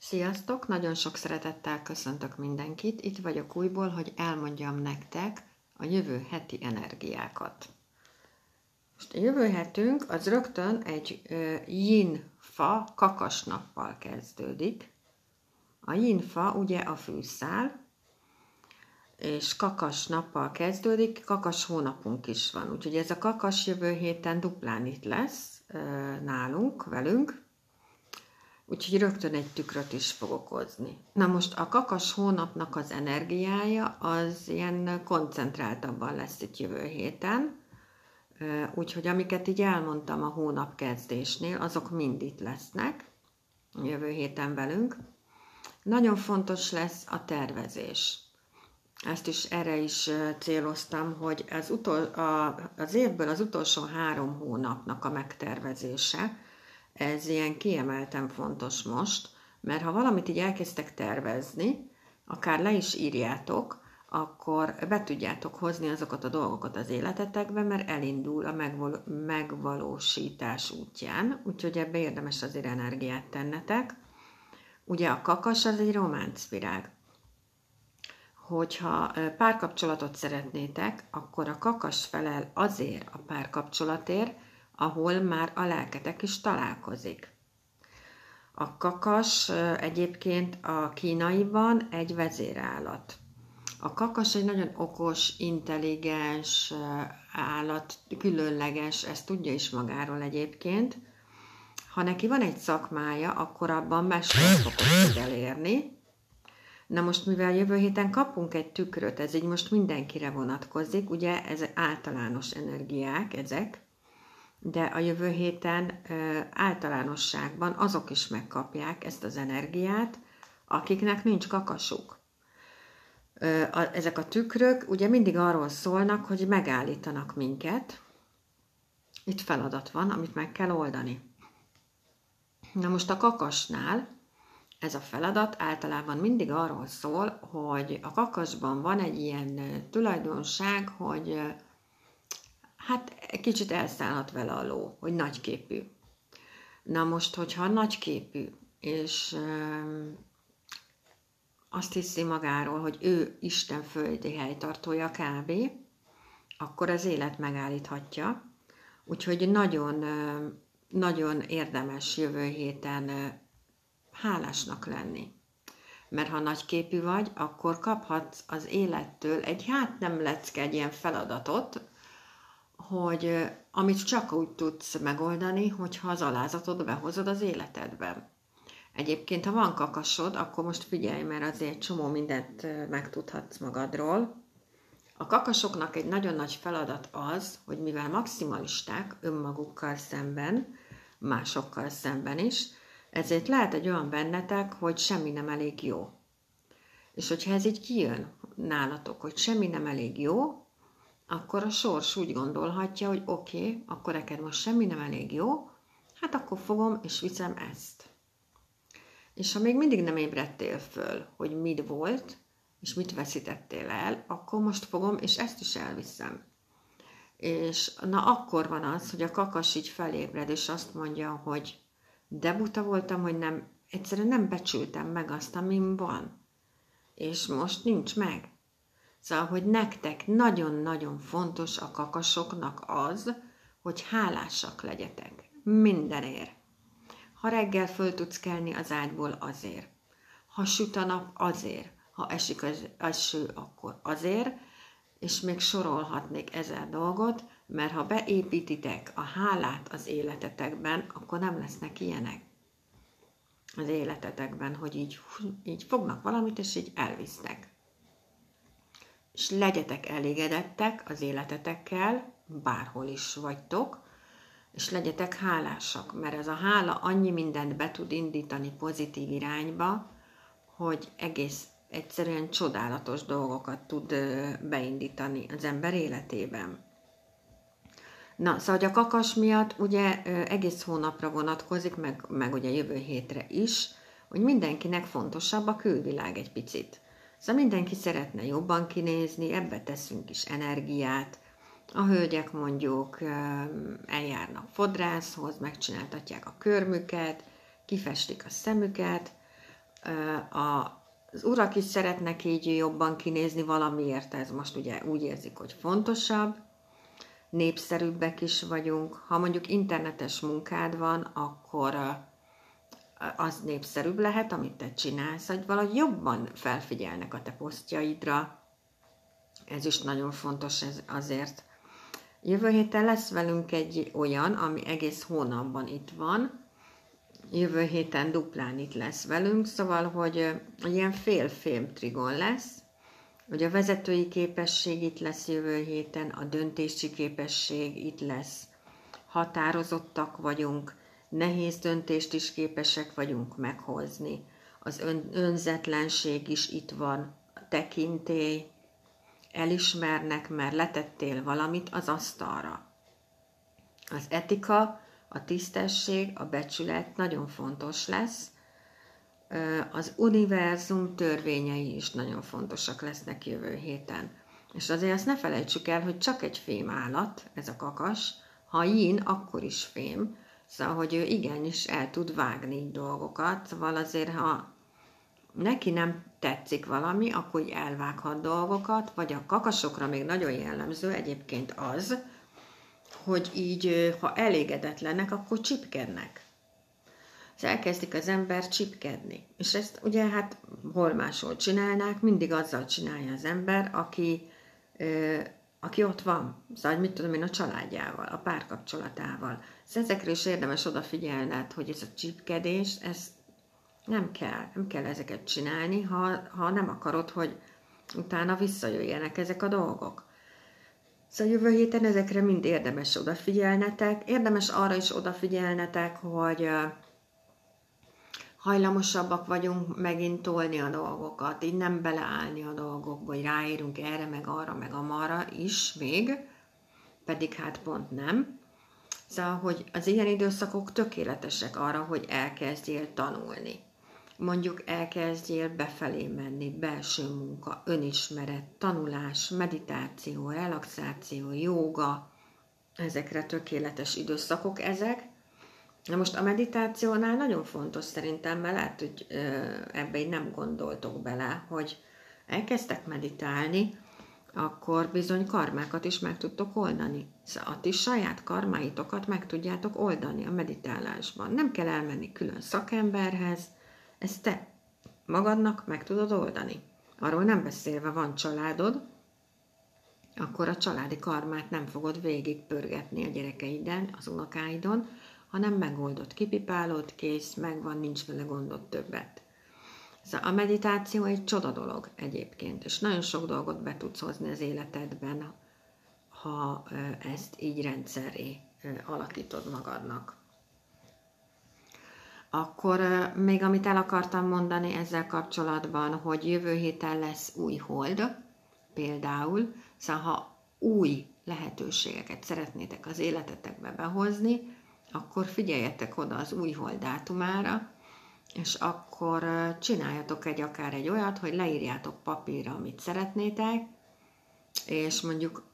Sziasztok! Nagyon sok szeretettel köszöntök mindenkit. Itt vagyok újból, hogy elmondjam nektek a jövő heti energiákat. Most a jövő hetünk az rögtön egy yin fa kakasnappal kezdődik. A yin fa ugye a fűszál, és kakas nappal kezdődik, kakas hónapunk is van. Úgyhogy ez a kakas jövő héten duplán itt lesz nálunk, velünk, úgyhogy rögtön egy tükröt is fogok hozni. Na most a kakas hónapnak az energiája az ilyen koncentráltabban lesz itt jövő héten, úgyhogy amiket így elmondtam a hónap kezdésnél, azok mind itt lesznek jövő héten velünk. Nagyon fontos lesz a tervezés. Ezt is erre is céloztam, hogy az, utol, a, az évből az utolsó három hónapnak a megtervezése, ez ilyen kiemelten fontos most, mert ha valamit így elkezdtek tervezni, akár le is írjátok, akkor be tudjátok hozni azokat a dolgokat az életetekbe, mert elindul a megval- megvalósítás útján, úgyhogy ebbe érdemes azért energiát tennetek. Ugye a kakas az egy románcvirág. Hogyha párkapcsolatot szeretnétek, akkor a kakas felel azért a párkapcsolatért, ahol már a lelketek is találkozik. A kakas egyébként a kínaiban egy vezérállat. A kakas egy nagyon okos, intelligens állat, különleges, ezt tudja is magáról egyébként. Ha neki van egy szakmája, akkor abban mesterfokot tud elérni. Na most, mivel jövő héten kapunk egy tükröt, ez így most mindenkire vonatkozik, ugye ez általános energiák ezek, de a jövő héten általánosságban azok is megkapják ezt az energiát, akiknek nincs kakasuk. Ezek a tükrök ugye mindig arról szólnak, hogy megállítanak minket. Itt feladat van, amit meg kell oldani. Na most a kakasnál ez a feladat általában mindig arról szól, hogy a kakasban van egy ilyen tulajdonság, hogy hát egy kicsit elszállhat vele a ló, hogy nagyképű. Na most, hogyha nagyképű, és azt hiszi magáról, hogy ő Isten földi helytartója kb., akkor az élet megállíthatja. Úgyhogy nagyon, nagyon érdemes jövő héten hálásnak lenni. Mert ha nagyképű vagy, akkor kaphatsz az élettől egy hát nem lecke egy ilyen feladatot, hogy amit csak úgy tudsz megoldani, hogyha az alázatod behozod az életedbe. Egyébként, ha van kakasod, akkor most figyelj, mert azért csomó mindent megtudhatsz magadról. A kakasoknak egy nagyon nagy feladat az, hogy mivel maximalisták önmagukkal szemben, másokkal szemben is, ezért lehet egy olyan bennetek, hogy semmi nem elég jó. És hogyha ez így kijön nálatok, hogy semmi nem elég jó, akkor a sors úgy gondolhatja, hogy oké, okay, akkor neked most semmi nem elég jó, hát akkor fogom és viszem ezt. És ha még mindig nem ébredtél föl, hogy mit volt, és mit veszítettél el, akkor most fogom, és ezt is elviszem. És na akkor van az, hogy a kakas így felébred, és azt mondja, hogy de buta voltam, hogy nem, egyszerűen nem becsültem meg azt, amim van. És most nincs meg. Szóval, hogy nektek nagyon-nagyon fontos a kakasoknak az, hogy hálásak legyetek. Mindenért. Ha reggel föl tudsz kelni az ágyból azért. Ha süt a nap azért. Ha esik az eső, akkor azért. És még sorolhatnék ezer dolgot, mert ha beépítitek a hálát az életetekben, akkor nem lesznek ilyenek az életetekben, hogy így, így fognak valamit, és így elvisznek és legyetek elégedettek az életetekkel, bárhol is vagytok, és legyetek hálásak, mert ez a hála annyi mindent be tud indítani pozitív irányba, hogy egész egyszerűen csodálatos dolgokat tud beindítani az ember életében. Na, szóval a kakas miatt ugye egész hónapra vonatkozik, meg, meg ugye jövő hétre is, hogy mindenkinek fontosabb a külvilág egy picit. Szóval mindenki szeretne jobban kinézni, ebbe teszünk is energiát. A hölgyek mondjuk eljárnak fodrászhoz, megcsináltatják a körmüket, kifestik a szemüket, az urak is szeretnek így jobban kinézni valamiért, ez most ugye úgy érzik, hogy fontosabb, népszerűbbek is vagyunk. Ha mondjuk internetes munkád van, akkor az népszerűbb lehet, amit te csinálsz, hogy valahogy jobban felfigyelnek a te posztjaidra. Ez is nagyon fontos ez azért. Jövő héten lesz velünk egy olyan, ami egész hónapban itt van. Jövő héten duplán itt lesz velünk, szóval, hogy ilyen fél-fém trigon lesz, hogy a vezetői képesség itt lesz jövő héten, a döntési képesség itt lesz, határozottak vagyunk, nehéz döntést is képesek vagyunk meghozni, az ön, önzetlenség is itt van, tekintély, elismernek, mert letettél valamit az asztalra. Az etika, a tisztesség, a becsület nagyon fontos lesz, az univerzum törvényei is nagyon fontosak lesznek jövő héten. És azért azt ne felejtsük el, hogy csak egy fém állat, ez a kakas, ha yin, akkor is fém, szóval, hogy ő igenis el tud vágni dolgokat, szóval azért, ha neki nem tetszik valami, akkor így elvághat dolgokat, vagy a kakasokra még nagyon jellemző egyébként az, hogy így, ha elégedetlenek, akkor csipkednek és elkezdik az ember csipkedni. És ezt ugye hát hol máshol csinálnák, mindig azzal csinálja az ember, aki, aki ott van, szóval mit tudom én, a családjával, a párkapcsolatával. Szóval ezekre is érdemes odafigyelned, hogy ez a csipkedés, ez nem kell, nem kell ezeket csinálni, ha, ha nem akarod, hogy utána visszajöjjenek ezek a dolgok. Szóval jövő héten ezekre mind érdemes odafigyelnetek. Érdemes arra is odafigyelnetek, hogy hajlamosabbak vagyunk megint tolni a dolgokat, így nem beleállni a dolgokba, hogy ráérünk erre, meg arra, meg amarra is még, pedig hát pont nem. Szóval, hogy az ilyen időszakok tökéletesek arra, hogy elkezdjél tanulni. Mondjuk elkezdjél befelé menni, belső munka, önismeret, tanulás, meditáció, relaxáció, jóga, ezekre tökéletes időszakok ezek, Na most a meditációnál nagyon fontos szerintem, mert lehet, hogy ebbe így nem gondoltok bele, hogy elkezdtek meditálni, akkor bizony karmákat is meg tudtok oldani. Szóval a ti saját karmáitokat meg tudjátok oldani a meditálásban. Nem kell elmenni külön szakemberhez, ezt te magadnak meg tudod oldani. Arról nem beszélve van családod, akkor a családi karmát nem fogod végig pörgetni a gyerekeiden, az unokáidon, hanem megoldott, kipipálod, kész, megvan, nincs vele gondot többet. Szóval a meditáció egy csoda dolog egyébként, és nagyon sok dolgot be tudsz hozni az életedben, ha ezt így rendszeré alakítod magadnak. Akkor még amit el akartam mondani ezzel kapcsolatban, hogy jövő héten lesz új hold, például, szóval ha új lehetőségeket szeretnétek az életetekbe behozni, akkor figyeljetek oda az új hold dátumára, és akkor csináljatok egy akár egy olyat, hogy leírjátok papírra, amit szeretnétek, és mondjuk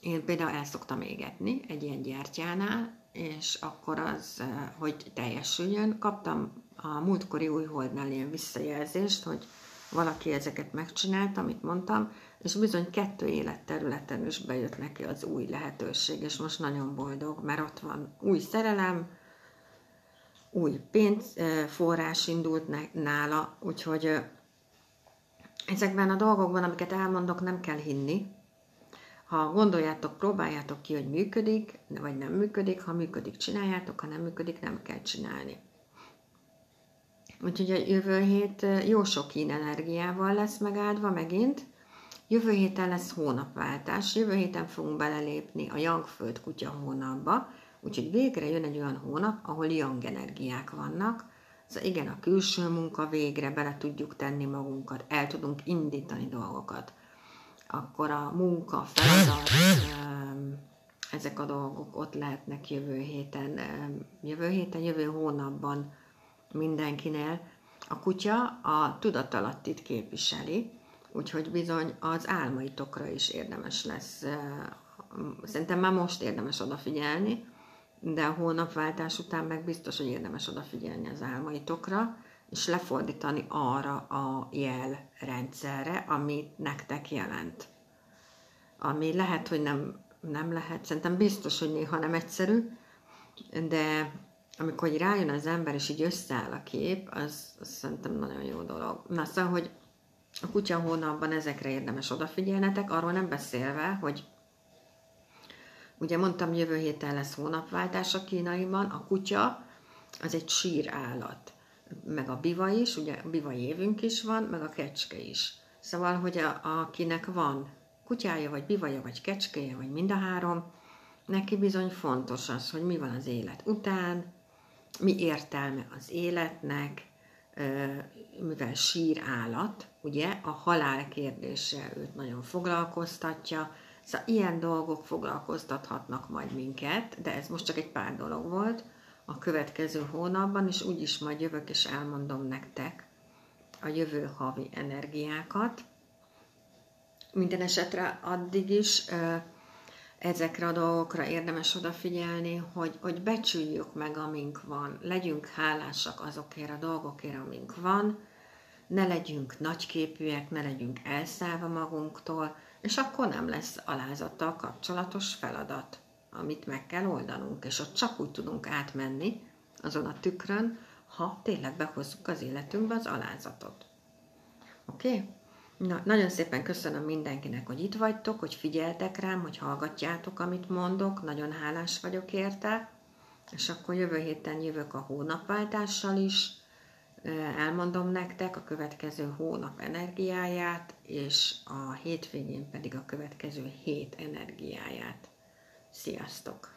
én például el szoktam égetni egy ilyen gyertyánál, és akkor az, hogy teljesüljön, kaptam a múltkori új holdnál ilyen visszajelzést, hogy valaki ezeket megcsinált, amit mondtam, és bizony kettő életterületen is bejött neki az új lehetőség, és most nagyon boldog, mert ott van új szerelem, új pénzforrás indult nála, úgyhogy ezekben a dolgokban, amiket elmondok, nem kell hinni. Ha gondoljátok, próbáljátok ki, hogy működik, vagy nem működik, ha működik, csináljátok, ha nem működik, nem kell csinálni. Úgyhogy a jövő hét jó sok kín energiával lesz megáldva megint. Jövő héten lesz hónapváltás, jövő héten fogunk belelépni a Youngföld kutya hónapba, úgyhogy végre jön egy olyan hónap, ahol young energiák vannak, Szóval igen, a külső munka végre bele tudjuk tenni magunkat, el tudunk indítani dolgokat. Akkor a munka, feladat, ezek a dolgok ott lehetnek jövő héten, jövő héten, jövő hónapban mindenkinél. A kutya a tudatalattit képviseli, úgyhogy bizony az álmaitokra is érdemes lesz. Szerintem már most érdemes odafigyelni, de a hónapváltás után meg biztos, hogy érdemes odafigyelni az álmaitokra, és lefordítani arra a jelrendszerre, amit nektek jelent. Ami lehet, hogy nem, nem lehet, szerintem biztos, hogy néha nem egyszerű, de amikor rájön az ember, és így összeáll a kép, az, az szerintem nagyon jó dolog. Na szóval, hogy a kutya hónapban ezekre érdemes odafigyelnetek, arról nem beszélve, hogy ugye mondtam, jövő héten lesz hónapváltás a kínaiban, a kutya az egy sír állat, meg a biva is, ugye a biva évünk is van, meg a kecske is. Szóval, hogy a, akinek van kutyája, vagy bivaja, vagy kecskéje, vagy mind a három, neki bizony fontos az, hogy mi van az élet után, mi értelme az életnek, mivel sír állat, ugye, a halál kérdése őt nagyon foglalkoztatja, szóval ilyen dolgok foglalkoztathatnak majd minket, de ez most csak egy pár dolog volt a következő hónapban, és úgyis majd jövök és elmondom nektek a jövő havi energiákat. Minden esetre addig is ezekre a dolgokra érdemes odafigyelni, hogy, hogy becsüljük meg, amink van, legyünk hálásak azokért a dolgokért, amink van, ne legyünk nagyképűek, ne legyünk elszállva magunktól, és akkor nem lesz alázattal kapcsolatos feladat, amit meg kell oldanunk, és ott csak úgy tudunk átmenni azon a tükrön, ha tényleg behozzuk az életünkbe az alázatot. Oké? Okay? Na, nagyon szépen köszönöm mindenkinek, hogy itt vagytok, hogy figyeltek rám, hogy hallgatjátok, amit mondok. Nagyon hálás vagyok érte. És akkor jövő héten jövök a hónapváltással is. Elmondom nektek a következő hónap energiáját, és a hétvégén pedig a következő hét energiáját. Sziasztok!